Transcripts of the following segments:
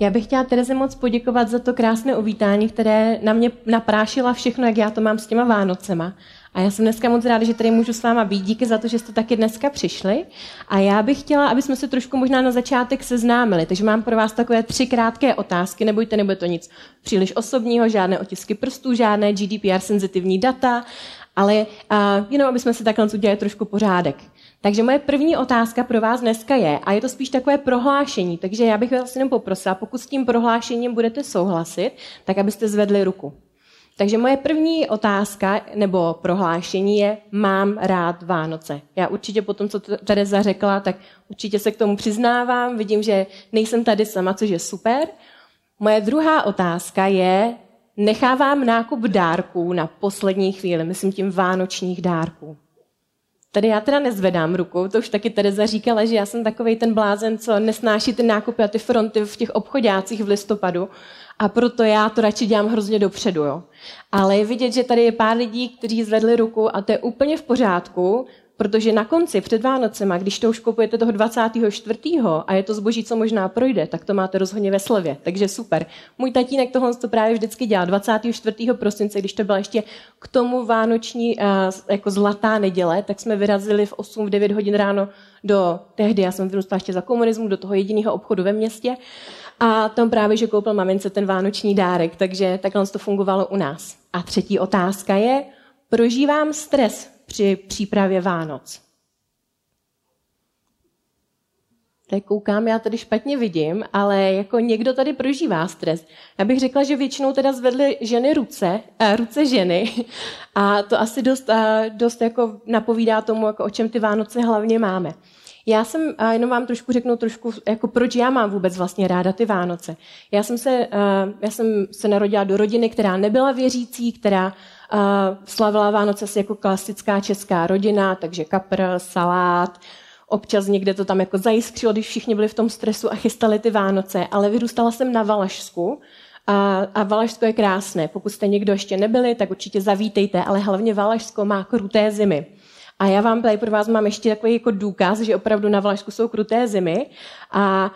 Já bych chtěla Tereze moc poděkovat za to krásné uvítání, které na mě naprášila všechno, jak já to mám s těma Vánocema. A já jsem dneska moc ráda, že tady můžu s váma být. Díky za to, že jste taky dneska přišli. A já bych chtěla, aby jsme se trošku možná na začátek seznámili. Takže mám pro vás takové tři krátké otázky. Nebojte, nebude to nic příliš osobního, žádné otisky prstů, žádné GDPR senzitivní data, ale uh, jenom, aby jsme si takhle udělali trošku pořádek. Takže moje první otázka pro vás dneska je, a je to spíš takové prohlášení, takže já bych vás jenom poprosila, pokud s tím prohlášením budete souhlasit, tak abyste zvedli ruku. Takže moje první otázka nebo prohlášení je, mám rád Vánoce. Já určitě po tom, co Tereza řekla, tak určitě se k tomu přiznávám, vidím, že nejsem tady sama, což je super. Moje druhá otázka je, nechávám nákup dárků na poslední chvíli, myslím tím vánočních dárků. Tady já teda nezvedám ruku, to už taky Tereza říkala, že já jsem takový ten blázen, co nesnáší ty nákupy a ty fronty v těch obchodácích v listopadu a proto já to radši dělám hrozně dopředu. Jo. Ale je vidět, že tady je pár lidí, kteří zvedli ruku a to je úplně v pořádku, Protože na konci, před Vánocema, když to už kupujete toho 24. a je to zboží, co možná projde, tak to máte rozhodně ve slevě. Takže super. Můj tatínek tohle to právě vždycky dělal. 24. prosince, když to byla ještě k tomu vánoční uh, jako zlatá neděle, tak jsme vyrazili v 8, v 9 hodin ráno do tehdy, já jsem vyrůstala ještě za komunismu, do toho jediného obchodu ve městě. A tam právě, že koupil mamince ten vánoční dárek, takže takhle to fungovalo u nás. A třetí otázka je, prožívám stres při přípravě Vánoc. Tak koukám, já tady špatně vidím, ale jako někdo tady prožívá stres. Já bych řekla, že většinou teda zvedly ženy ruce, uh, ruce ženy a to asi dost, uh, dost jako napovídá tomu, jako o čem ty Vánoce hlavně máme. Já jsem, uh, jenom vám trošku řeknu trošku, jako proč já mám vůbec vlastně ráda ty Vánoce. Já jsem se, uh, já jsem se narodila do rodiny, která nebyla věřící, která slavila Vánoce asi jako klasická česká rodina, takže kapr, salát, občas někde to tam jako zajiskřilo, když všichni byli v tom stresu a chystali ty Vánoce, ale vyrůstala jsem na Valašsku, a, a Valašsko je krásné. Pokud jste někdo ještě nebyli, tak určitě zavítejte, ale hlavně Valašsko má kruté zimy. A já vám tady pro vás mám ještě takový jako důkaz, že opravdu na Valašsku jsou kruté zimy. A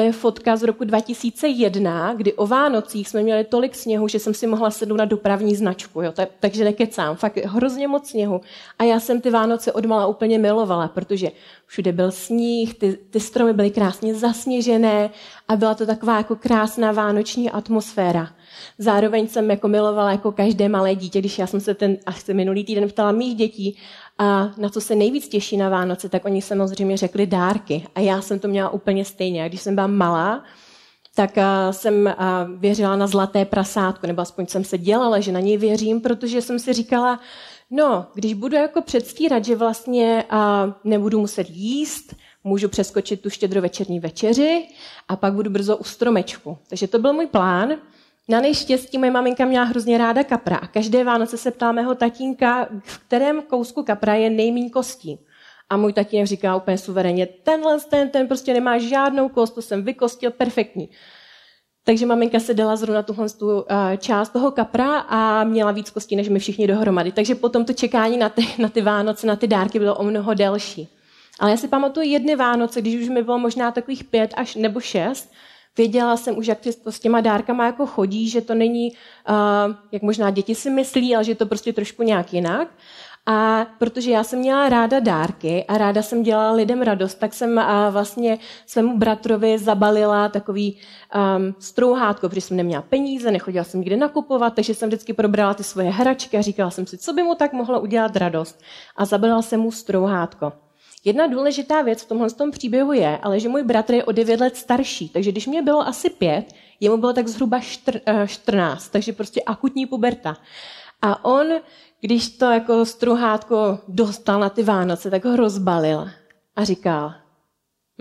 to je fotka z roku 2001, kdy o Vánocích jsme měli tolik sněhu, že jsem si mohla sednout na dopravní značku. Jo? Takže nekecám, fakt hrozně moc sněhu. A já jsem ty Vánoce odmala úplně milovala, protože všude byl sníh, ty, ty stromy byly krásně zasněžené a byla to taková jako krásná vánoční atmosféra. Zároveň jsem jako milovala jako každé malé dítě, když já jsem se ten asi minulý týden ptala mých dětí, a na co se nejvíc těší na Vánoce, tak oni samozřejmě řekli dárky. A já jsem to měla úplně stejně. Když jsem byla malá, tak jsem věřila na zlaté prasátko, nebo aspoň jsem se dělala, že na něj věřím, protože jsem si říkala, no, když budu jako předstírat, že vlastně nebudu muset jíst, můžu přeskočit tu štědrovečerní večeři a pak budu brzo u stromečku. Takže to byl můj plán. Na nejštěstí moje maminka měla hrozně ráda kapra a každé Vánoce se ptá mého tatínka, v kterém kousku kapra je nejmín kostí. A můj tatínek říká úplně suverénně, tenhle ten, ten prostě nemá žádnou kost, to jsem vykostil, perfektní. Takže maminka se dala zrovna tuhle tu, eh, část toho kapra a měla víc kostí, než my všichni dohromady. Takže potom to čekání na ty, na ty Vánoce, na ty dárky bylo o mnoho delší. Ale já si pamatuju jedny Vánoce, když už mi bylo možná takových pět až nebo šest, Věděla jsem už, jak to s těma dárkama jako chodí, že to není, uh, jak možná děti si myslí, ale že je to prostě trošku nějak jinak. A protože já jsem měla ráda dárky a ráda jsem dělala lidem radost, tak jsem uh, vlastně svému bratrovi zabalila takový um, strouhátko, protože jsem neměla peníze, nechodila jsem nikde nakupovat, takže jsem vždycky probrala ty svoje hračky a říkala jsem si, co by mu tak mohlo udělat radost. A zabalila jsem mu strouhátko. Jedna důležitá věc v tomhle tom příběhu je, ale že můj bratr je o 9 let starší, takže když mě bylo asi pět, jemu bylo tak zhruba 14, eh, takže prostě akutní puberta. A on, když to jako struhátko dostal na ty Vánoce, tak ho rozbalil a říkal,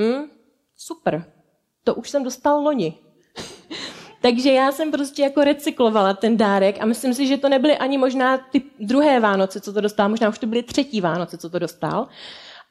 hm, super, to už jsem dostal loni. Takže já jsem prostě jako recyklovala ten dárek a myslím si, že to nebyly ani možná ty druhé Vánoce, co to dostal, možná už to byly třetí Vánoce, co to dostal,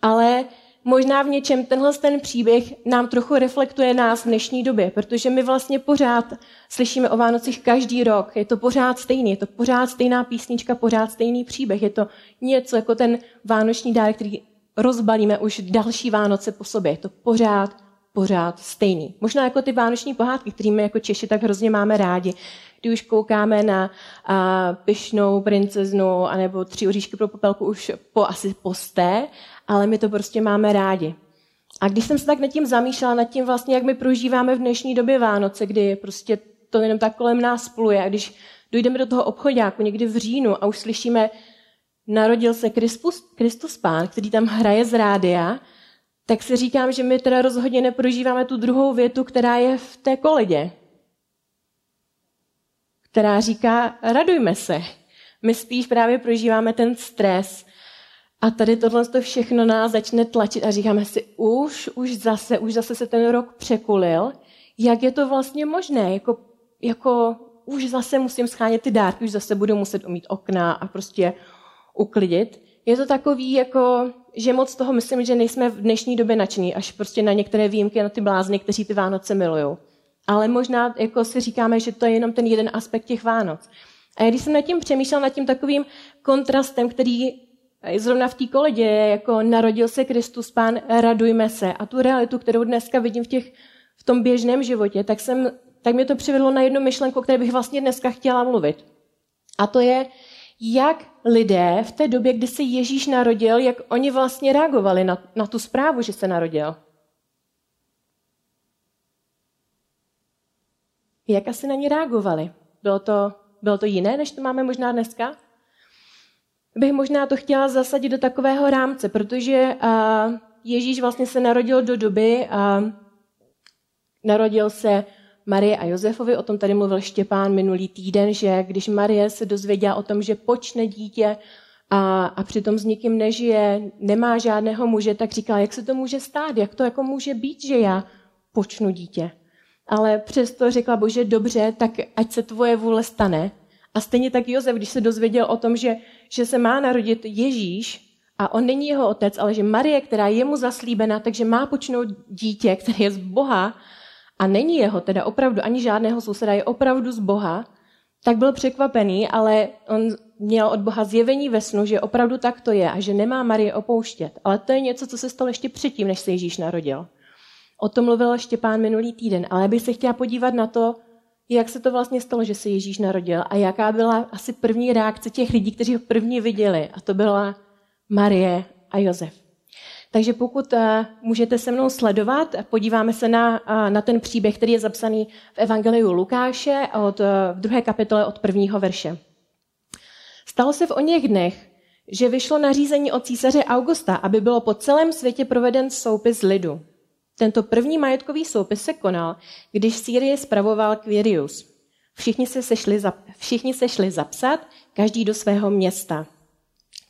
ale možná v něčem tenhle ten příběh nám trochu reflektuje nás v dnešní době, protože my vlastně pořád slyšíme o Vánocích každý rok. Je to pořád stejný, je to pořád stejná písnička, pořád stejný příběh. Je to něco jako ten vánoční dárek, který rozbalíme už další Vánoce po sobě. Je to pořád, pořád stejný. Možná jako ty vánoční pohádky, kterými jako Češi tak hrozně máme rádi. Když už koukáme na a, pyšnou princeznu anebo tři oříšky pro popelku už po asi posté, ale my to prostě máme rádi. A když jsem se tak nad tím zamýšlela, nad tím vlastně, jak my prožíváme v dnešní době Vánoce, kdy prostě to jenom tak kolem nás pluje a když dojdeme do toho obchodáku někdy v říjnu a už slyšíme, narodil se Kristus, Kristus Pán, který tam hraje z rádia, tak si říkám, že my teda rozhodně neprožíváme tu druhou větu, která je v té koledě. Která říká, radujme se. My spíš právě prožíváme ten stres, a tady tohle to všechno nás začne tlačit a říkáme si, už, už zase, už zase se ten rok překulil. Jak je to vlastně možné? Jako, jako už zase musím schánět ty dárky, už zase budu muset umít okna a prostě uklidit. Je to takový, jako, že moc toho myslím, že nejsme v dnešní době nadšení, až prostě na některé výjimky, na ty blázny, kteří ty Vánoce milují. Ale možná jako si říkáme, že to je jenom ten jeden aspekt těch Vánoc. A když jsem nad tím přemýšlel, nad tím takovým kontrastem, který Zrovna v té koledě jako narodil se Kristus Pán, radujme se. A tu realitu, kterou dneska vidím v, těch, v tom běžném životě, tak, jsem, tak mě to přivedlo na jednu myšlenku, o které bych vlastně dneska chtěla mluvit. A to je, jak lidé v té době, kdy se Ježíš narodil, jak oni vlastně reagovali na, na tu zprávu, že se narodil. Jak asi na ně reagovali? Bylo to, bylo to jiné, než to máme možná dneska? bych možná to chtěla zasadit do takového rámce, protože Ježíš vlastně se narodil do doby, a narodil se Marie a Josefovi, o tom tady mluvil Štěpán minulý týden, že když Marie se dozvěděla o tom, že počne dítě a, a přitom s nikým nežije, nemá žádného muže, tak říkala, jak se to může stát, jak to jako může být, že já počnu dítě. Ale přesto řekla, bože, dobře, tak ať se tvoje vůle stane. A stejně tak Josef, když se dozvěděl o tom, že, že se má narodit Ježíš, a on není jeho otec, ale že Marie, která je mu zaslíbena, takže má počnout dítě, které je z Boha a není jeho, teda opravdu ani žádného souseda, je opravdu z Boha, tak byl překvapený, ale on měl od Boha zjevení ve snu, že opravdu tak to je a že nemá Marie opouštět. Ale to je něco, co se stalo ještě předtím, než se Ježíš narodil. O tom mluvil Štěpán minulý týden, ale bych se chtěla podívat na to, jak se to vlastně stalo, že se Ježíš narodil a jaká byla asi první reakce těch lidí, kteří ho první viděli. A to byla Marie a Josef. Takže pokud uh, můžete se mnou sledovat, podíváme se na, uh, na ten příběh, který je zapsaný v Evangeliu Lukáše od, uh, v druhé kapitole od prvního verše. Stalo se v o něch dnech, že vyšlo nařízení od císaře Augusta, aby bylo po celém světě proveden soupis lidu. Tento první majetkový soupis se konal, když Sýrie spravoval Quirius. Všichni se, sešli, všichni se šli zapsat, každý do svého města.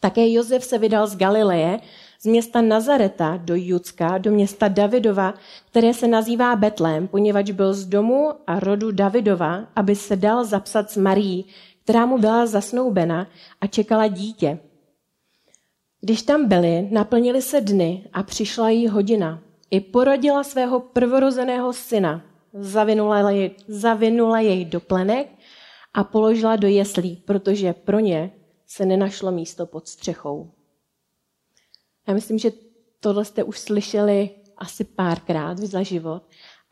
Také Josef se vydal z Galileje, z města Nazareta do Judska, do města Davidova, které se nazývá Betlém, poněvadž byl z domu a rodu Davidova, aby se dal zapsat s Marí, která mu byla zasnoubena a čekala dítě. Když tam byli, naplnili se dny a přišla jí hodina i porodila svého prvorozeného syna, zavinula jej, zavinula jej do plenek a položila do jeslí, protože pro ně se nenašlo místo pod střechou. Já myslím, že tohle jste už slyšeli asi párkrát za život,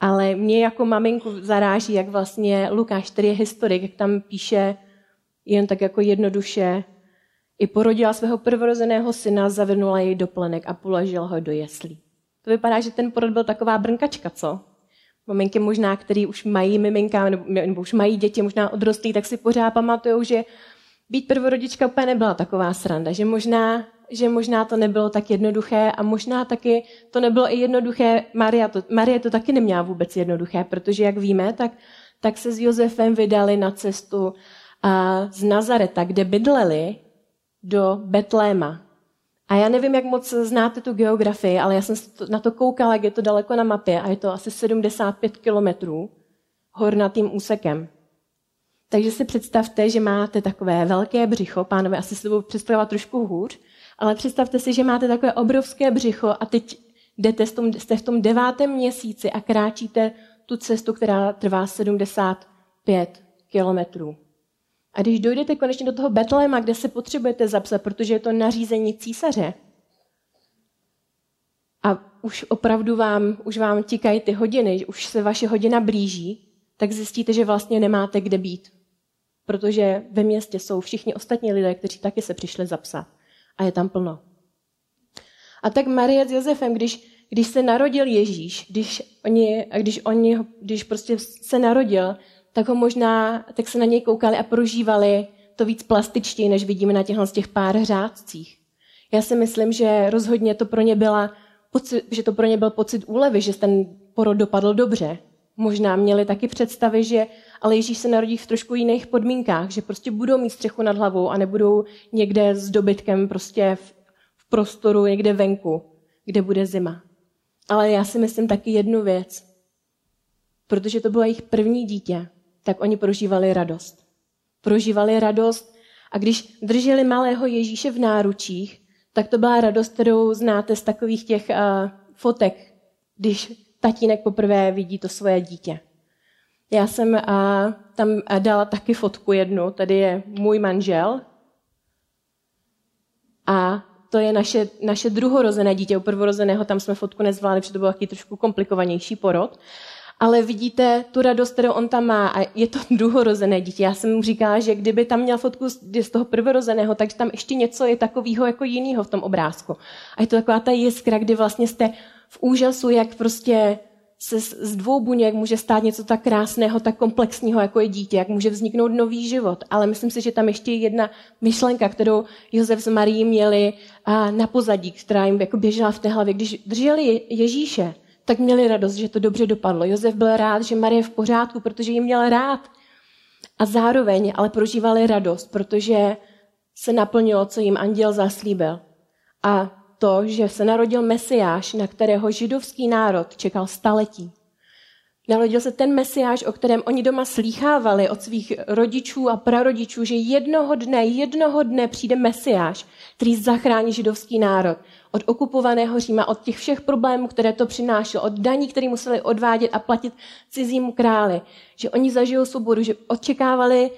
ale mě jako maminku zaráží, jak vlastně Lukáš, který je historik, jak tam píše jen tak jako jednoduše, i porodila svého prvorozeného syna, zavinula jej do plenek a položila ho do jeslí. To vypadá, že ten porod byl taková brnkačka, co? Maminky možná, který už mají miminka, nebo, nebo už mají děti, možná odrostlí, tak si pořád pamatují, že být prvorodička úplně nebyla taková sranda, že možná, že možná to nebylo tak jednoduché a možná taky to nebylo i jednoduché. Maria to, Marie to taky neměla vůbec jednoduché, protože jak víme, tak, tak se s Josefem vydali na cestu a z Nazareta, kde bydleli, do Betléma. A já nevím, jak moc znáte tu geografii, ale já jsem na to koukala, jak je to daleko na mapě a je to asi 75 kilometrů hornatým úsekem. Takže si představte, že máte takové velké břicho, pánové asi se to představovat trošku hůř, ale představte si, že máte takové obrovské břicho a teď jdete, jste v tom devátém měsíci a kráčíte tu cestu, která trvá 75 kilometrů. A když dojdete konečně do toho Betlema, kde se potřebujete zapsat, protože je to nařízení císaře, a už opravdu vám, už vám tikají ty hodiny, už se vaše hodina blíží, tak zjistíte, že vlastně nemáte kde být. Protože ve městě jsou všichni ostatní lidé, kteří taky se přišli zapsat. A je tam plno. A tak Marie s Josefem, když, když se narodil Ježíš, když, oni, když, oni, když prostě se narodil, tak ho možná, tak se na něj koukali a prožívali to víc plastičtěji, než vidíme na těchhle z těch pár řádcích. Já si myslím, že rozhodně to pro ně byla že to pro ně byl pocit úlevy, že ten porod dopadl dobře. Možná měli taky představy, že ale Ježíš se narodí v trošku jiných podmínkách, že prostě budou mít střechu nad hlavou a nebudou někde s dobytkem prostě v, v prostoru někde venku, kde bude zima. Ale já si myslím taky jednu věc. Protože to bylo jejich první dítě, tak oni prožívali radost. Prožívali radost a když drželi malého Ježíše v náručích, tak to byla radost, kterou znáte z takových těch uh, fotek, když tatínek poprvé vidí to svoje dítě. Já jsem uh, tam dala taky fotku jednu, tady je můj manžel a to je naše, naše druhorozené dítě. U prvorozeného tam jsme fotku nezvládli, protože to byl taky trošku komplikovanější porod ale vidíte tu radost, kterou on tam má a je to druhorozené dítě. Já jsem mu říkala, že kdyby tam měl fotku z toho prvorozeného, tak tam ještě něco je takového jako jiného v tom obrázku. A je to taková ta jiskra, kdy vlastně jste v úžasu, jak prostě se z dvou buněk může stát něco tak krásného, tak komplexního, jako je dítě, jak může vzniknout nový život. Ale myslím si, že tam ještě je jedna myšlenka, kterou Josef s Marií měli na pozadí, která jim jako běžela v té hlavě. Když drželi Ježíše, tak měli radost, že to dobře dopadlo. Josef byl rád, že Marie je v pořádku, protože ji měl rád. A zároveň ale prožívali radost, protože se naplnilo, co jim anděl zaslíbil. A to, že se narodil Mesiáš, na kterého židovský národ čekal staletí. Narodil se ten mesiáš, o kterém oni doma slýchávali od svých rodičů a prarodičů, že jednoho dne, jednoho dne přijde mesiáš, který zachrání židovský národ od okupovaného Říma, od těch všech problémů, které to přinášelo, od daní, které museli odvádět a platit cizímu králi. Že oni zažijou svobodu, že očekávali,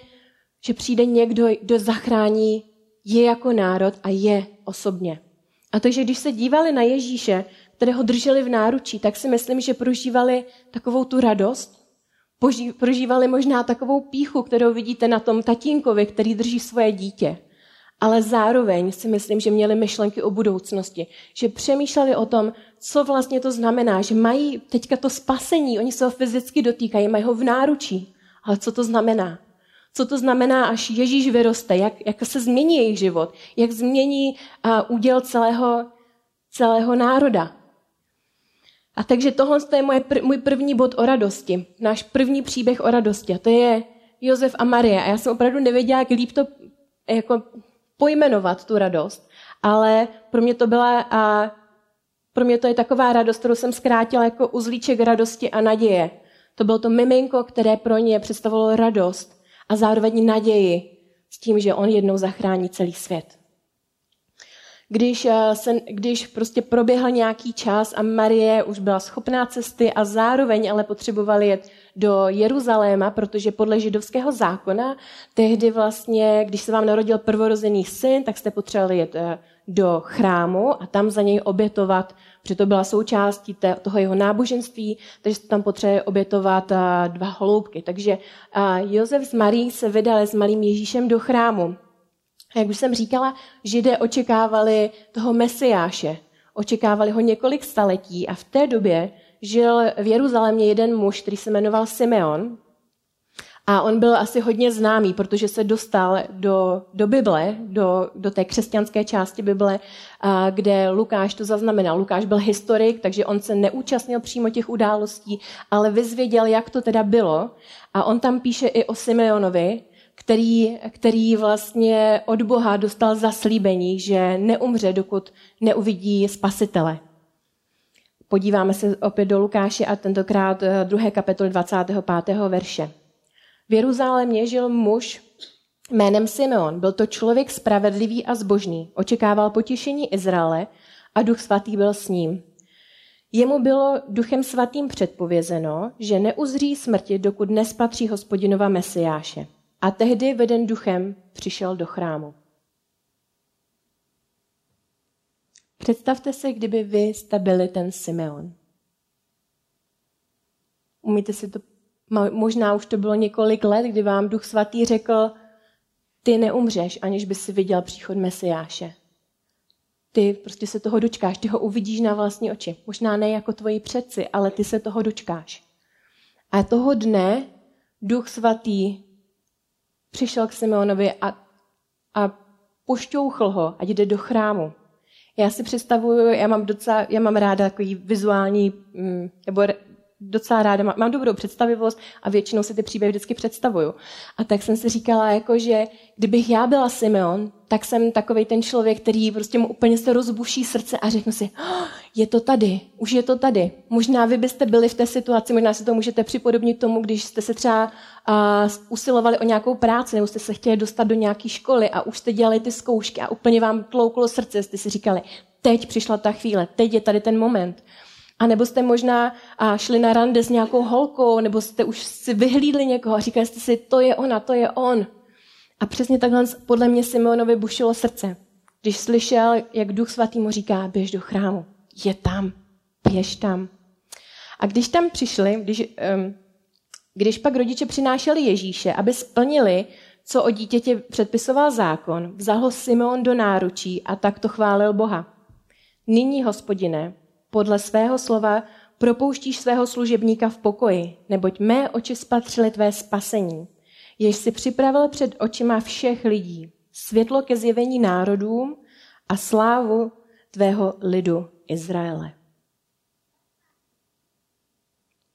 že přijde někdo, kdo zachrání je jako národ a je osobně. A takže když se dívali na Ježíše, kterého drželi v náručí, tak si myslím, že prožívali takovou tu radost, prožívali možná takovou píchu, kterou vidíte na tom tatínkovi, který drží svoje dítě. Ale zároveň si myslím, že měli myšlenky o budoucnosti, že přemýšleli o tom, co vlastně to znamená, že mají teďka to spasení, oni se ho fyzicky dotýkají, mají ho v náručí. Ale co to znamená? Co to znamená, až Ježíš vyroste, jak, jak se změní jejich život, jak změní uh, úděl celého, celého národa. A takže tohle je moje, můj první bod o radosti, náš první příběh o radosti. A to je Josef a Marie. A já jsem opravdu nevěděla, jak líp to jako pojmenovat tu radost, ale pro mě to byla a pro mě to je taková radost, kterou jsem zkrátila jako uzlíček radosti a naděje. To bylo to miminko, které pro ně představovalo radost a zároveň naději s tím, že on jednou zachrání celý svět. Když, eh, se, když prostě proběhl nějaký čas a Marie už byla schopná cesty a zároveň ale potřebovali jet do Jeruzaléma, protože podle židovského zákona tehdy vlastně, když se vám narodil prvorozený syn, tak jste potřebovali jet eh, do chrámu a tam za něj obětovat, protože to byla součástí toho jeho náboženství, takže tam potřebovali obětovat dva holoubky. Takže Josef s Marí se vydali s malým Ježíšem do chrámu. A jak už jsem říkala, židé očekávali toho mesiáše. Očekávali ho několik staletí a v té době žil v Jeruzalémě jeden muž, který se jmenoval Simeon. A on byl asi hodně známý, protože se dostal do, do Bible, do, do té křesťanské části Bible, a, kde Lukáš to zaznamenal. Lukáš byl historik, takže on se neúčastnil přímo těch událostí, ale vyzvěděl, jak to teda bylo. A on tam píše i o Simeonovi, který, který vlastně od Boha dostal zaslíbení, že neumře, dokud neuvidí spasitele. Podíváme se opět do Lukáše a tentokrát eh, druhé kapitoly 25. verše. V Jeruzalémě žil muž jménem Simeon. Byl to člověk spravedlivý a zbožný. Očekával potěšení Izraele a duch svatý byl s ním. Jemu bylo duchem svatým předpovězeno, že neuzří smrti, dokud nespatří hospodinova mesiáše. A tehdy veden duchem přišel do chrámu. Představte si, kdyby vy jste byli ten Simeon. Umíte si to, možná už to bylo několik let, kdy vám Duch Svatý řekl, ty neumřeš, aniž by si viděl příchod Mesiáše. Ty prostě se toho dočkáš, ty ho uvidíš na vlastní oči. Možná ne jako tvoji předci, ale ty se toho dočkáš. A toho dne Duch Svatý přišel k Simeonovi a, a pošťouchl ho, ať jde do chrámu. Já si představuju, já mám docela, já mám ráda takový vizuální, mm, nebo docela ráda, mám dobrou představivost a většinou si ty příběhy vždycky představuju. A tak jsem si říkala, jako, že kdybych já byla Simeon, tak jsem takový ten člověk, který prostě mu úplně se rozbuší srdce a řeknu si, oh, je to tady, už je to tady. Možná vy byste byli v té situaci, možná si to můžete připodobnit tomu, když jste se třeba uh, usilovali o nějakou práci, nebo jste se chtěli dostat do nějaké školy a už jste dělali ty zkoušky a úplně vám tlouklo srdce, jste si říkali, teď přišla ta chvíle, teď je tady ten moment. A nebo jste možná šli na rande s nějakou holkou, nebo jste už si vyhlídli někoho a říkali jste si, to je ona, to je on. A přesně takhle podle mě Simeonovi bušilo srdce. Když slyšel, jak Duch Svatý mu říká, běž do chrámu, je tam, běž tam. A když tam přišli, když, um, když pak rodiče přinášeli Ježíše, aby splnili, co o dítěti předpisoval zákon, vzal ho Simeon do náručí a tak to chválil Boha. Nyní, hospodine, podle svého slova propouštíš svého služebníka v pokoji, neboť mé oči spatřily tvé spasení, jež si připravil před očima všech lidí, světlo ke zjevení národům a slávu tvého lidu Izraele.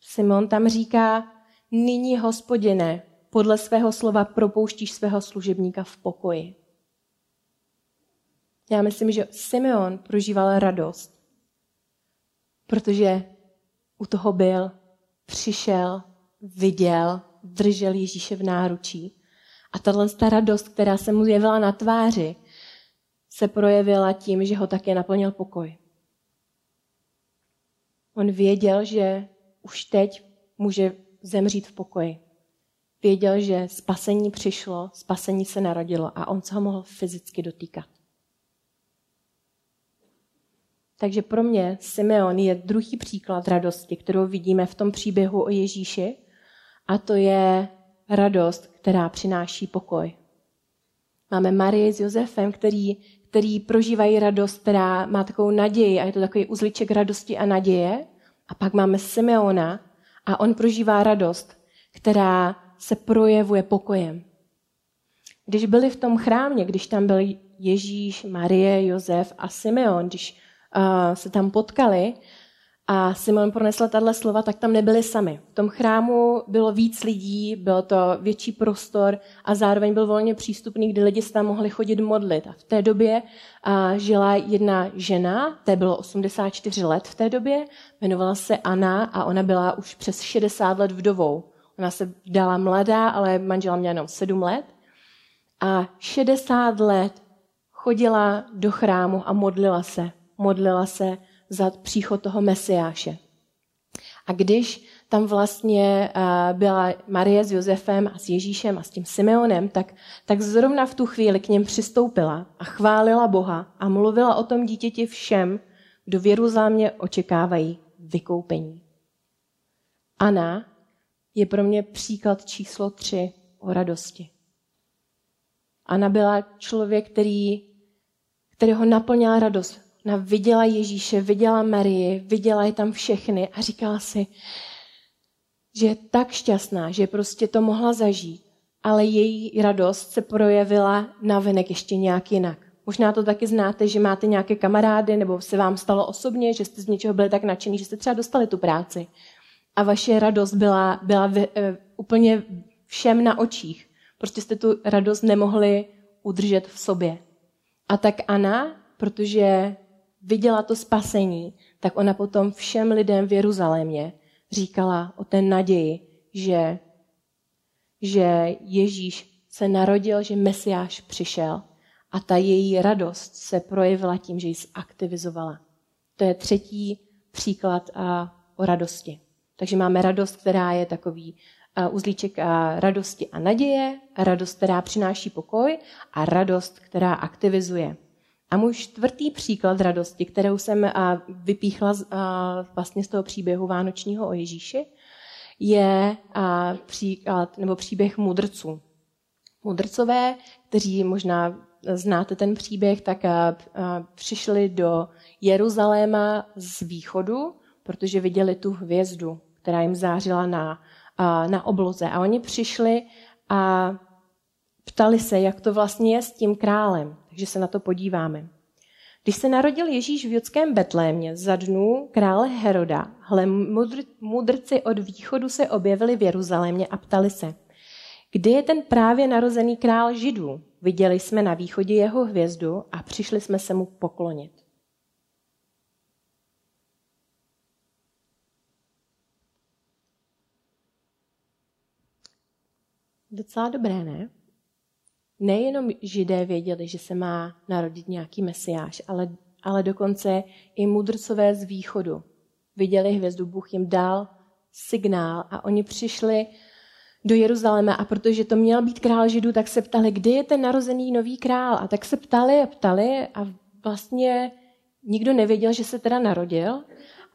Simon tam říká, nyní hospodine, podle svého slova propouštíš svého služebníka v pokoji. Já myslím, že Simeon prožíval radost, protože u toho byl, přišel, viděl, držel Ježíše v náručí. A tahle ta radost, která se mu jevila na tváři, se projevila tím, že ho také naplnil pokoj. On věděl, že už teď může zemřít v pokoji. Věděl, že spasení přišlo, spasení se narodilo a on se ho mohl fyzicky dotýkat. Takže pro mě Simeon je druhý příklad radosti, kterou vidíme v tom příběhu o Ježíši. A to je radost, která přináší pokoj. Máme Marii s Josefem, který, který prožívají radost, která má takovou naději a je to takový uzliček radosti a naděje. A pak máme Simeona a on prožívá radost, která se projevuje pokojem. Když byli v tom chrámě, když tam byl Ježíš, Marie, Josef a Simeon, když se tam potkali a Simon pronesl tahle slova, tak tam nebyli sami. V tom chrámu bylo víc lidí, byl to větší prostor a zároveň byl volně přístupný, kdy lidi se tam mohli chodit modlit. A v té době žila jedna žena, té bylo 84 let v té době, jmenovala se Anna a ona byla už přes 60 let vdovou. Ona se dala mladá, ale manžela měla jenom 7 let. A 60 let chodila do chrámu a modlila se modlila se za příchod toho Mesiáše. A když tam vlastně eh, byla Marie s Josefem a s Ježíšem a s tím Simeonem, tak, tak zrovna v tu chvíli k něm přistoupila a chválila Boha a mluvila o tom dítěti všem, kdo v Jeruzalémě očekávají vykoupení. Ana je pro mě příklad číslo tři o radosti. Ana byla člověk, který, který ho naplňala radost Ona viděla Ježíše, viděla Marii, viděla je tam všechny a říkala si, že je tak šťastná, že prostě to mohla zažít, ale její radost se projevila navenek ještě nějak jinak. Možná to taky znáte, že máte nějaké kamarády, nebo se vám stalo osobně, že jste z něčeho byli tak nadšený, že jste třeba dostali tu práci. A vaše radost byla, byla v, uh, úplně všem na očích Prostě jste tu radost nemohli udržet v sobě. A tak Ana, protože viděla to spasení, tak ona potom všem lidem v Jeruzalémě říkala o té naději, že, že Ježíš se narodil, že Mesiáš přišel a ta její radost se projevila tím, že ji zaktivizovala. To je třetí příklad a, o radosti. Takže máme radost, která je takový uzlíček a radosti a naděje, radost, která přináší pokoj a radost, která aktivizuje. A můj čtvrtý příklad radosti, kterou jsem vypíchla vlastně z toho příběhu Vánočního o Ježíši, je příklad nebo příběh mudrců. Mudrcové, kteří možná znáte ten příběh, tak přišli do Jeruzaléma z východu, protože viděli tu hvězdu, která jim zářila na, na obloze. A oni přišli a ptali se, jak to vlastně je s tím králem. Takže se na to podíváme. Když se narodil Ježíš v judském Betlémě za dnů krále Heroda, hle mudr, mudrci od východu se objevili v Jeruzalémě a ptali se, kde je ten právě narozený král Židů? Viděli jsme na východě jeho hvězdu a přišli jsme se mu poklonit. Docela dobré, ne? Nejenom židé věděli, že se má narodit nějaký mesiáš, ale, ale dokonce i mudrcové z východu viděli hvězdu. Bůh jim dal signál a oni přišli do Jeruzaléma a protože to měl být král židů, tak se ptali, kde je ten narozený nový král. A tak se ptali a ptali a vlastně nikdo nevěděl, že se teda narodil.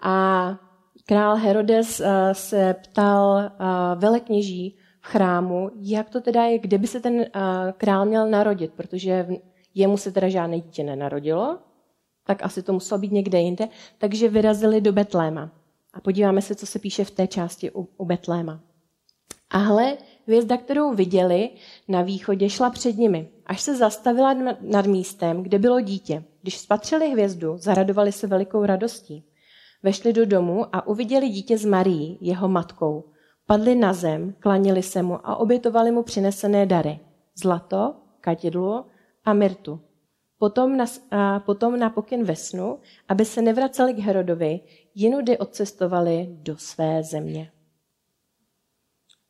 A král Herodes eh, se ptal eh, velekněží, chrámu, jak to teda je, kde by se ten uh, král měl narodit, protože jemu se teda žádné dítě nenarodilo, tak asi to muselo být někde jinde, takže vyrazili do Betléma. A podíváme se, co se píše v té části u, u Betléma. A hle, hvězda, kterou viděli na východě, šla před nimi, až se zastavila nad místem, kde bylo dítě. Když spatřili hvězdu, zaradovali se velikou radostí. Vešli do domu a uviděli dítě s Marií, jeho matkou padli na zem, klanili se mu a obětovali mu přinesené dary. Zlato, kadidlo a myrtu. Potom na, a potom na pokyn ve snu, aby se nevraceli k Herodovi, jinudy odcestovali do své země.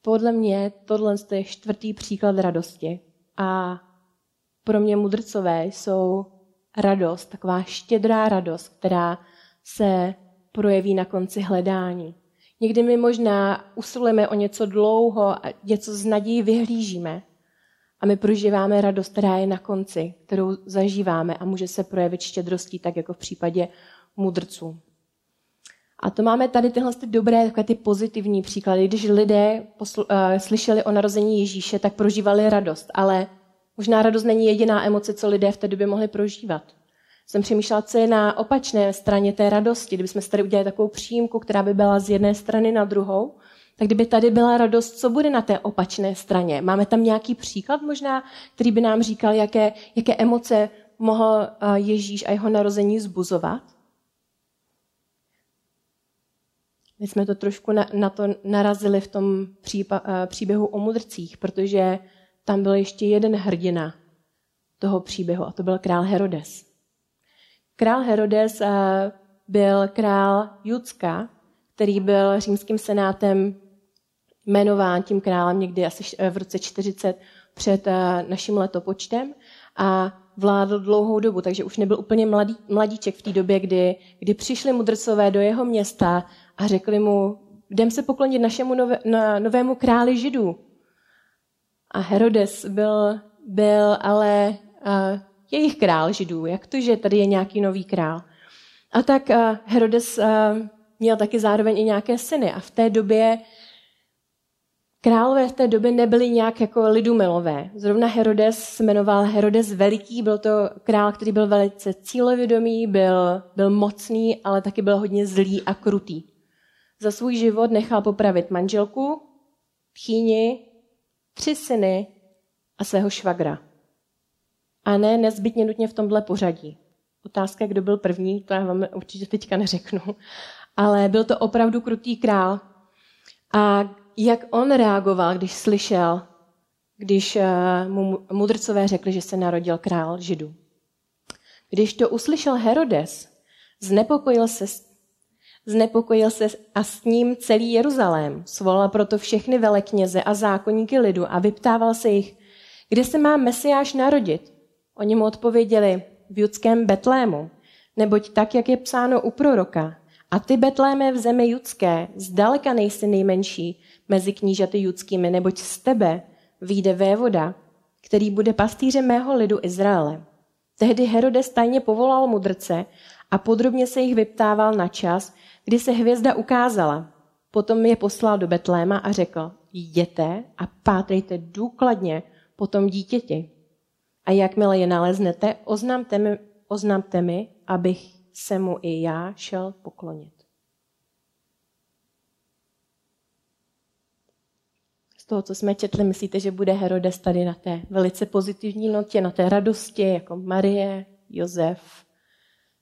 Podle mě tohle je čtvrtý příklad radosti. A pro mě mudrcové jsou radost, taková štědrá radost, která se projeví na konci hledání. Někdy my možná usilujeme o něco dlouho a něco z naději vyhlížíme. A my prožíváme radost, která je na konci, kterou zažíváme a může se projevit štědrostí, tak jako v případě mudrců. A to máme tady tyhle ty dobré, takové ty pozitivní příklady. Když lidé poslu, uh, slyšeli o narození Ježíše, tak prožívali radost. Ale možná radost není jediná emoce, co lidé v té době mohli prožívat jsem přemýšlela, co je na opačné straně té radosti. Kdybychom si tady udělali takovou přímku, která by byla z jedné strany na druhou, tak kdyby tady byla radost, co bude na té opačné straně? Máme tam nějaký příklad možná, který by nám říkal, jaké, jaké emoce mohl eh, Ježíš a jeho narození zbuzovat? My jsme to trošku na, na to narazili v tom přípa, eh, příběhu o mudrcích, protože tam byl ještě jeden hrdina toho příběhu a to byl král Herodes. Král Herodes eh, byl král Judska, který byl římským senátem jmenován tím králem někdy asi v roce 40 před eh, naším letopočtem a vládl dlouhou dobu, takže už nebyl úplně mladý, mladíček v té době, kdy, kdy přišli mudrcové do jeho města a řekli mu, jdem se poklonit našemu nové, na, novému králi židů. A Herodes byl, byl ale jejich král židů. Jak to, že tady je nějaký nový král? A tak uh, Herodes uh, měl taky zároveň i nějaké syny. A v té době králové v té době nebyli nějak jako lidumilové. Zrovna Herodes se jmenoval Herodes Veliký, byl to král, který byl velice cílevědomý, byl, byl mocný, ale taky byl hodně zlý a krutý. Za svůj život nechal popravit manželku, tchýni, tři syny a svého švagra a ne nezbytně nutně v tomhle pořadí. Otázka, kdo byl první, to já vám určitě teďka neřeknu. Ale byl to opravdu krutý král. A jak on reagoval, když slyšel, když eh, mu mudrcové řekli, že se narodil král Židů. Když to uslyšel Herodes, znepokojil se, znepokojil se a s ním celý Jeruzalém. Svolal proto všechny velekněze a zákonníky lidu a vyptával se jich, kde se má Mesiáš narodit. Oni mu odpověděli, v judském Betlému, neboť tak, jak je psáno u proroka. A ty, Betléme v zemi judské, zdaleka nejsi nejmenší mezi knížaty judskými, neboť z tebe vyjde vévoda, který bude pastýřem mého lidu Izraele. Tehdy Herodes tajně povolal mudrce a podrobně se jich vyptával na čas, kdy se hvězda ukázala. Potom je poslal do Betléma a řekl, jděte a pátrejte důkladně po tom dítěti. A jakmile je naleznete, oznamte mi, oznamte mi, abych se mu i já šel poklonit. Z toho, co jsme četli, myslíte, že bude Herodes tady na té velice pozitivní notě, na té radosti, jako Marie, Josef,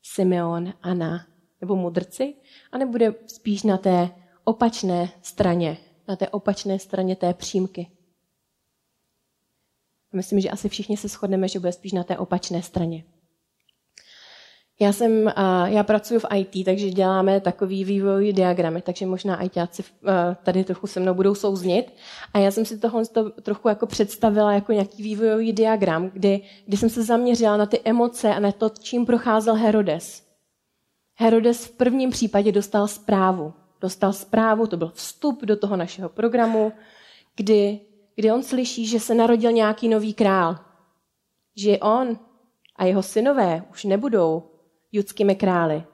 Simeon, Anna nebo mudrci, a nebude spíš na té opačné straně, na té opačné straně té přímky. Myslím, že asi všichni se shodneme, že bude spíš na té opačné straně. Já, jsem, já pracuji v IT, takže děláme takový vývojový diagramy, takže možná ITáci tady trochu se mnou budou souznit. A já jsem si tohle trochu jako představila jako nějaký vývojový diagram, kdy, kdy jsem se zaměřila na ty emoce a na to, čím procházel Herodes. Herodes v prvním případě dostal zprávu. Dostal zprávu, to byl vstup do toho našeho programu, kdy, kdy on slyší, že se narodil nějaký nový král. Že on a jeho synové už nebudou judskými králi.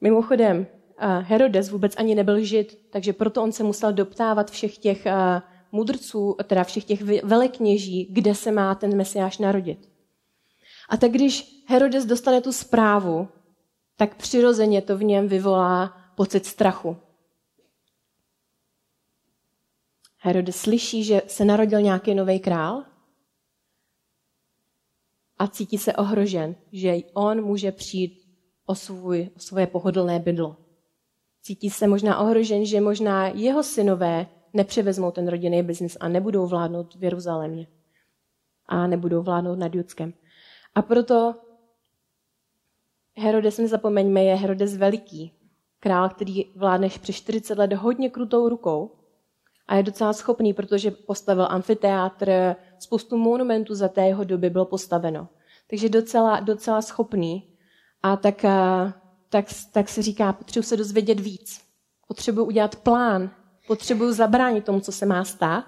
Mimochodem, Herodes vůbec ani nebyl žid, takže proto on se musel doptávat všech těch mudrců, teda všech těch velekněží, kde se má ten mesiáš narodit. A tak když Herodes dostane tu zprávu, tak přirozeně to v něm vyvolá pocit strachu. Herodes slyší, že se narodil nějaký nový král a cítí se ohrožen, že on může přijít o, svůj, o svoje pohodlné bydlo. Cítí se možná ohrožen, že možná jeho synové nepřevezmou ten rodinný biznis a nebudou vládnout v Jeruzalémě a nebudou vládnout nad Judskem. A proto Herodes, nezapomeňme, je Herodes veliký, král, který vládneš přes 40 let hodně krutou rukou a je docela schopný, protože postavil amfiteátr, spoustu monumentů za té jeho doby bylo postaveno. Takže docela, docela schopný. A tak, eh, tak, tak se říká, potřebuji se dozvědět víc. Potřebuji udělat plán. Potřebuji zabránit tomu, co se má stát,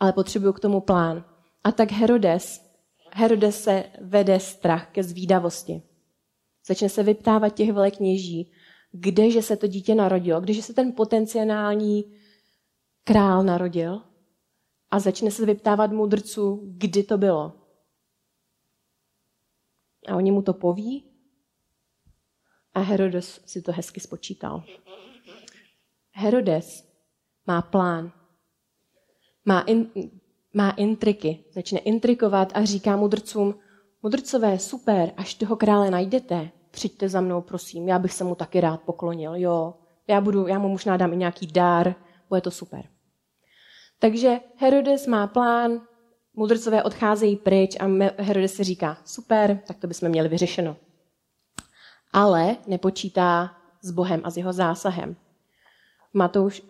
ale potřebuji k tomu plán. A tak Herodes, Herodes se vede strach ke zvídavosti. Začne se vyptávat těch velekněží, kdeže se to dítě narodilo, kdeže se ten potenciální král narodil a začne se vyptávat mudrců, kdy to bylo. A oni mu to poví a Herodes si to hezky spočítal. Herodes má plán, má, in, má intriky, začne intrikovat a říká mudrcům, mudrcové, super, až toho krále najdete, přijďte za mnou, prosím, já bych se mu taky rád poklonil, jo, já, budu, já mu možná dám i nějaký dár, bude to super. Takže Herodes má plán, mudrcové odcházejí pryč a Herodes si říká, super, tak to bychom měli vyřešeno. Ale nepočítá s Bohem a s jeho zásahem. V, Matouš, uh,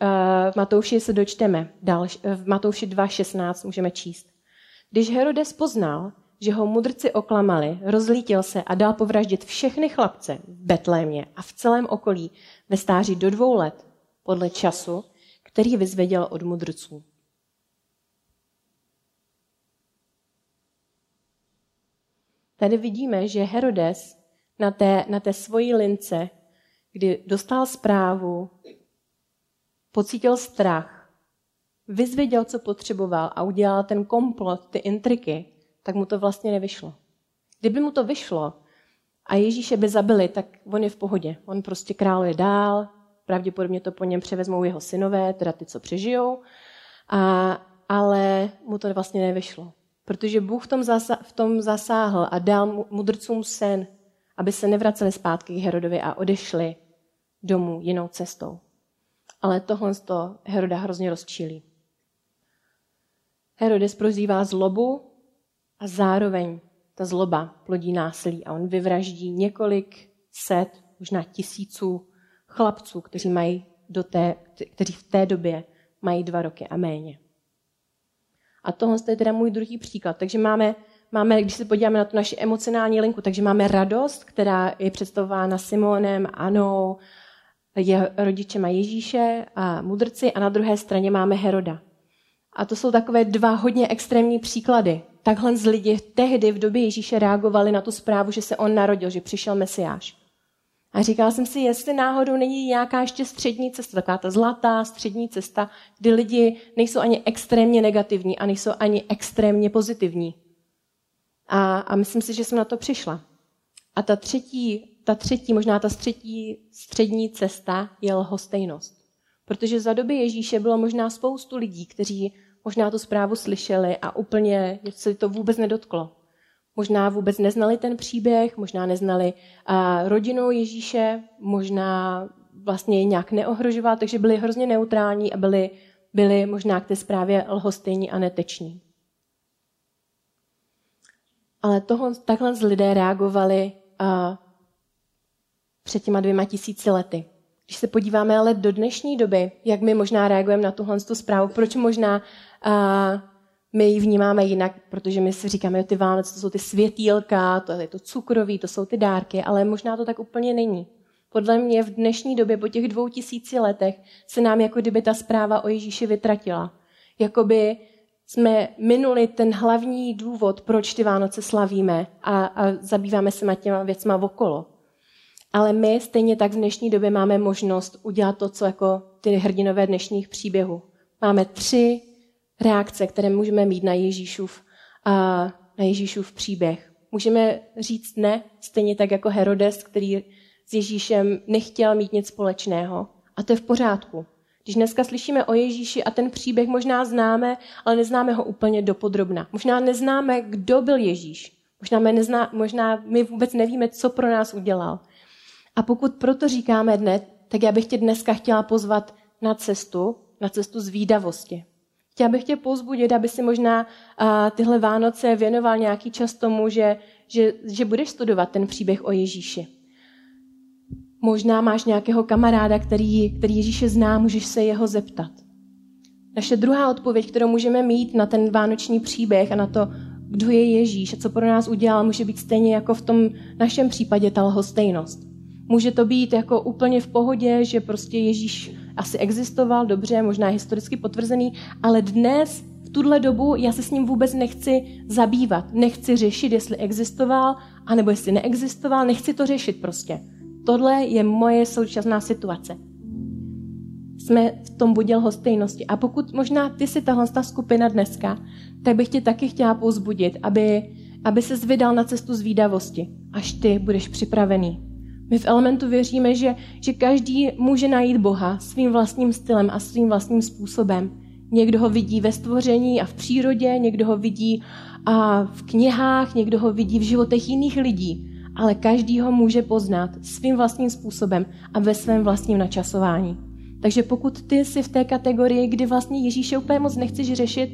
v Matouši se dočteme, dal, v Matouši 2.16 můžeme číst. Když Herodes poznal, že ho mudrci oklamali, rozlítil se a dal povraždit všechny chlapce v Betlémě a v celém okolí ve stáří do dvou let podle času, který vyzvěděl od mudrců. Tady vidíme, že Herodes na té, na té svojí lince, kdy dostal zprávu, pocítil strach, vyzvěděl, co potřeboval a udělal ten komplot, ty intriky, tak mu to vlastně nevyšlo. Kdyby mu to vyšlo a Ježíše by zabili, tak on je v pohodě. On prostě králuje dál, pravděpodobně to po něm převezmou jeho synové, teda ty, co přežijou, a, ale mu to vlastně nevyšlo. Protože Bůh v tom, zasa, v tom zasáhl a dal mudrcům sen, aby se nevraceli zpátky k Herodovi a odešli domů jinou cestou. Ale tohle to Heroda hrozně rozčílí. Herodes prozývá zlobu a zároveň ta zloba plodí násilí a on vyvraždí několik set, možná tisíců chlapců, kteří, mají do té, kteří v té době mají dva roky a méně. A tohle je teda můj druhý příklad. Takže máme, máme, když se podíváme na tu naši emocionální linku, takže máme radost, která je představována Simonem, Anou, je rodičema Ježíše a mudrci a na druhé straně máme Heroda. A to jsou takové dva hodně extrémní příklady. Takhle z lidi tehdy v době Ježíše reagovali na tu zprávu, že se on narodil, že přišel Mesiáš. A říkala jsem si, jestli náhodou není nějaká ještě střední cesta, taková ta zlatá střední cesta, kdy lidi nejsou ani extrémně negativní a nejsou ani extrémně pozitivní. A, a myslím si, že jsem na to přišla. A ta třetí, ta třetí, možná ta třetí střední cesta je lhostejnost. Protože za doby Ježíše bylo možná spoustu lidí, kteří možná tu zprávu slyšeli a úplně se to vůbec nedotklo. Možná vůbec neznali ten příběh, možná neznali rodinu Ježíše, možná vlastně nějak neohrožoval, takže byli hrozně neutrální a byli, byli možná k té zprávě lhostejní a neteční. Ale toho, takhle z lidé reagovali uh, před těma dvěma tisíci lety. Když se podíváme ale do dnešní doby, jak my možná reagujeme na tuhle tu zprávu, proč možná uh, my ji vnímáme jinak, protože my si říkáme, že ty Vánoce to jsou ty světýlka, to je to cukroví, to jsou ty dárky, ale možná to tak úplně není. Podle mě v dnešní době, po těch dvou tisíci letech, se nám jako kdyby ta zpráva o Ježíši vytratila. Jakoby jsme minuli ten hlavní důvod, proč ty Vánoce slavíme a, a zabýváme se těma věcma okolo. Ale my stejně tak v dnešní době máme možnost udělat to, co jako ty hrdinové dnešních příběhů. Máme tři reakce, které můžeme mít na Ježíšův, a na Ježíšův příběh. Můžeme říct ne, stejně tak jako Herodes, který s Ježíšem nechtěl mít nic společného. A to je v pořádku. Když dneska slyšíme o Ježíši a ten příběh možná známe, ale neznáme ho úplně dopodrobna. Možná neznáme, kdo byl Ježíš. Možná my, nezná, možná my vůbec nevíme, co pro nás udělal. A pokud proto říkáme dne, tak já bych tě dneska chtěla pozvat na cestu, na cestu zvídavosti. Chtěla bych tě pozbudit, aby si možná uh, tyhle Vánoce věnoval nějaký čas tomu, že, že, že budeš studovat ten příběh o Ježíši. Možná máš nějakého kamaráda, který, který Ježíše zná, můžeš se jeho zeptat. Naše druhá odpověď, kterou můžeme mít na ten vánoční příběh a na to, kdo je Ježíš a co pro nás udělal, může být stejně jako v tom našem případě ta lhostejnost. Může to být jako úplně v pohodě, že prostě Ježíš asi existoval, dobře, možná historicky potvrzený, ale dnes, v tuhle dobu, já se s ním vůbec nechci zabývat. Nechci řešit, jestli existoval, anebo jestli neexistoval, nechci to řešit prostě. Tohle je moje současná situace. Jsme v tom bodě hostejnosti. A pokud možná ty si tahle ta skupina dneska, tak bych tě taky chtěla pozbudit, aby, aby se vydal na cestu zvídavosti, až ty budeš připravený my v Elementu věříme, že, že každý může najít Boha svým vlastním stylem a svým vlastním způsobem. Někdo ho vidí ve stvoření a v přírodě, někdo ho vidí a v knihách, někdo ho vidí v životech jiných lidí, ale každý ho může poznat svým vlastním způsobem a ve svém vlastním načasování. Takže pokud ty jsi v té kategorii, kdy vlastně Ježíše úplně moc nechceš řešit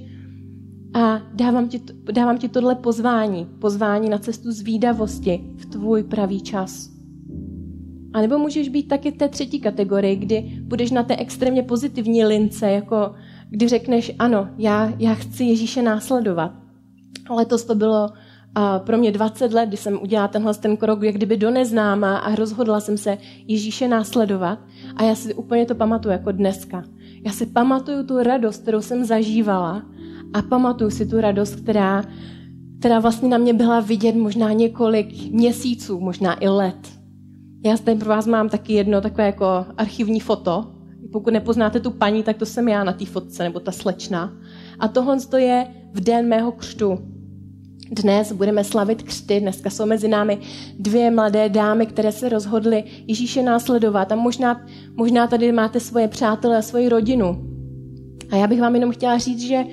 a dávám ti, dávám ti tohle pozvání, pozvání na cestu zvídavosti v tvůj pravý čas. A nebo můžeš být taky té třetí kategorii, kdy budeš na té extrémně pozitivní lince, jako kdy řekneš, ano, já, já chci Ježíše následovat. Letos to bylo a pro mě 20 let, kdy jsem udělala tenhle ten krok, jak kdyby do neznáma a rozhodla jsem se Ježíše následovat. A já si úplně to pamatuju jako dneska. Já si pamatuju tu radost, kterou jsem zažívala a pamatuju si tu radost, která, která vlastně na mě byla vidět možná několik měsíců, možná i let. Já zde pro vás mám taky jedno takové jako archivní foto. Pokud nepoznáte tu paní, tak to jsem já na té fotce, nebo ta slečna. A tohle je v den mého křtu. Dnes budeme slavit křty, dneska jsou mezi námi dvě mladé dámy, které se rozhodly Ježíše následovat a možná, možná tady máte svoje přátelé a svoji rodinu. A já bych vám jenom chtěla říct, že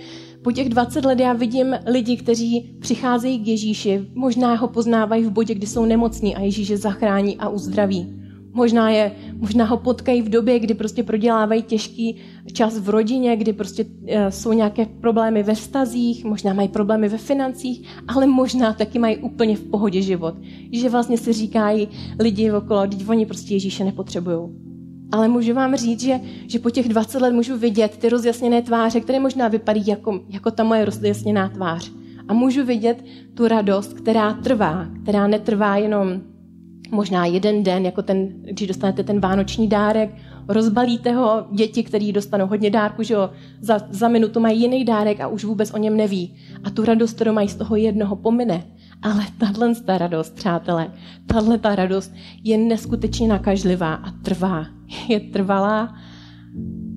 po těch 20 let já vidím lidi, kteří přicházejí k Ježíši, možná ho poznávají v bodě, kdy jsou nemocní a Ježíš je zachrání a uzdraví. Možná, je, možná ho potkají v době, kdy prostě prodělávají těžký čas v rodině, kdy prostě uh, jsou nějaké problémy ve vztazích, možná mají problémy ve financích, ale možná taky mají úplně v pohodě život. Že vlastně si říkají lidi okolo, teď oni prostě Ježíše nepotřebují. Ale můžu vám říct, že, že po těch 20 let můžu vidět ty rozjasněné tváře, které možná vypadají jako, jako ta moje rozjasněná tvář. A můžu vidět tu radost, která trvá, která netrvá jenom možná jeden den, jako ten, když dostanete ten vánoční dárek, rozbalíte ho, děti, který dostanou hodně dárku, že jo, za, za minutu mají jiný dárek a už vůbec o něm neví. A tu radost, kterou mají z toho jednoho, pomine. Ale tahle ta radost, přátelé, tahle ta radost je neskutečně nakažlivá a trvá. Je trvalá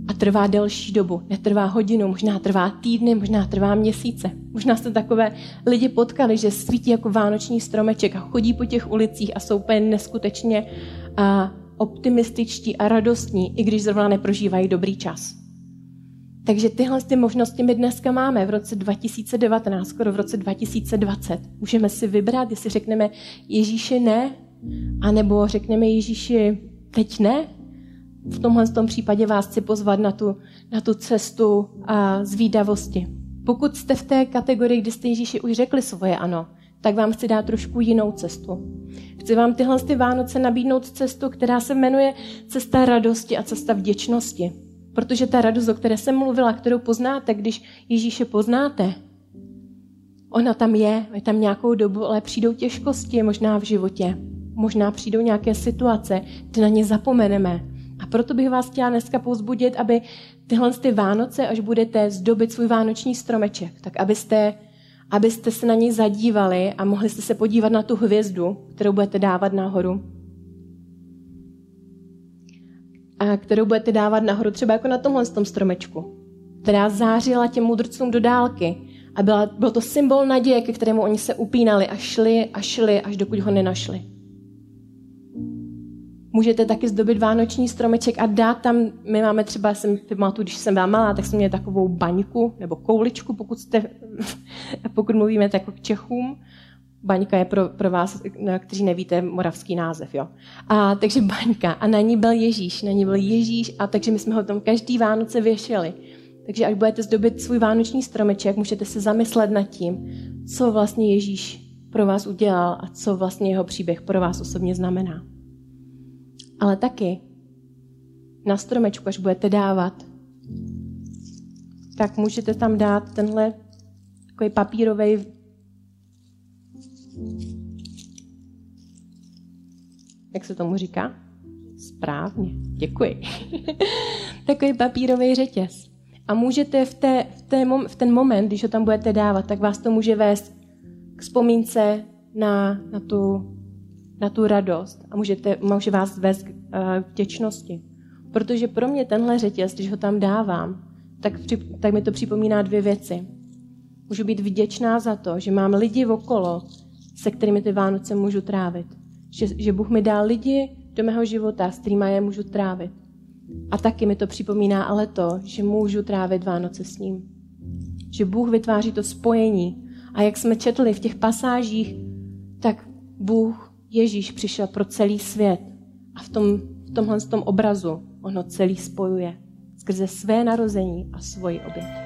a trvá delší dobu. Netrvá hodinu, možná trvá týdny, možná trvá měsíce. Možná jste takové lidi potkali, že svítí jako vánoční stromeček a chodí po těch ulicích a jsou úplně neskutečně a optimističtí a radostní, i když zrovna neprožívají dobrý čas. Takže tyhle ty možnosti my dneska máme v roce 2019, skoro v roce 2020. Můžeme si vybrat, jestli řekneme Ježíši ne, anebo řekneme Ježíši teď ne, v tomhle tom případě vás chci pozvat na tu, na tu cestu a zvídavosti. Pokud jste v té kategorii, kdy jste Ježíši už řekli svoje ano, tak vám chci dát trošku jinou cestu. Chci vám tyhle ty Vánoce nabídnout cestu, která se jmenuje cesta radosti a cesta vděčnosti. Protože ta radost, o které jsem mluvila, kterou poznáte, když Ježíše poznáte, ona tam je, je tam nějakou dobu, ale přijdou těžkosti možná v životě. Možná přijdou nějaké situace, kdy na ně zapomeneme. A proto bych vás chtěla dneska povzbudit, aby tyhle ty Vánoce, až budete zdobit svůj vánoční stromeček, tak abyste, abyste se na něj zadívali a mohli jste se podívat na tu hvězdu, kterou budete dávat nahoru. A kterou budete dávat nahoru třeba jako na tomhle tom stromečku, která zářila těm mudrcům do dálky. A byla, byl to symbol naděje, ke kterému oni se upínali a šli a šli, až dokud ho nenašli. Můžete taky zdobit vánoční stromeček a dát tam, my máme třeba, jsem pamatuju, když jsem byla malá, tak jsme měli takovou baňku nebo kouličku, pokud, jste, pokud mluvíme tak jako k Čechům. Baňka je pro, pro vás, kteří nevíte, moravský název. Jo. A, takže baňka. A na ní byl Ježíš. Na ní byl Ježíš a takže my jsme ho tam každý Vánoce věšili. Takže až budete zdobit svůj vánoční stromeček, můžete se zamyslet nad tím, co vlastně Ježíš pro vás udělal a co vlastně jeho příběh pro vás osobně znamená. Ale taky na stromečku, až budete dávat, tak můžete tam dát tenhle takový papírový jak se tomu říká? Správně, děkuji. takový papírový řetěz. A můžete v, té, v, té, v ten moment, když ho tam budete dávat, tak vás to může vést k vzpomínce na, na tu na tu radost a můžete, může vás vést k eh, vděčnosti. Protože pro mě tenhle řetěz, když ho tam dávám, tak, tak mi to připomíná dvě věci. Můžu být vděčná za to, že mám lidi okolo, se kterými ty Vánoce můžu trávit. Že, že Bůh mi dal lidi do mého života, s kterými je můžu trávit. A taky mi to připomíná ale to, že můžu trávit Vánoce s ním. Že Bůh vytváří to spojení. A jak jsme četli v těch pasážích, tak Bůh Ježíš přišel pro celý svět a v, tom, v tomhle tom obrazu on ho celý spojuje skrze své narození a svoji oběť.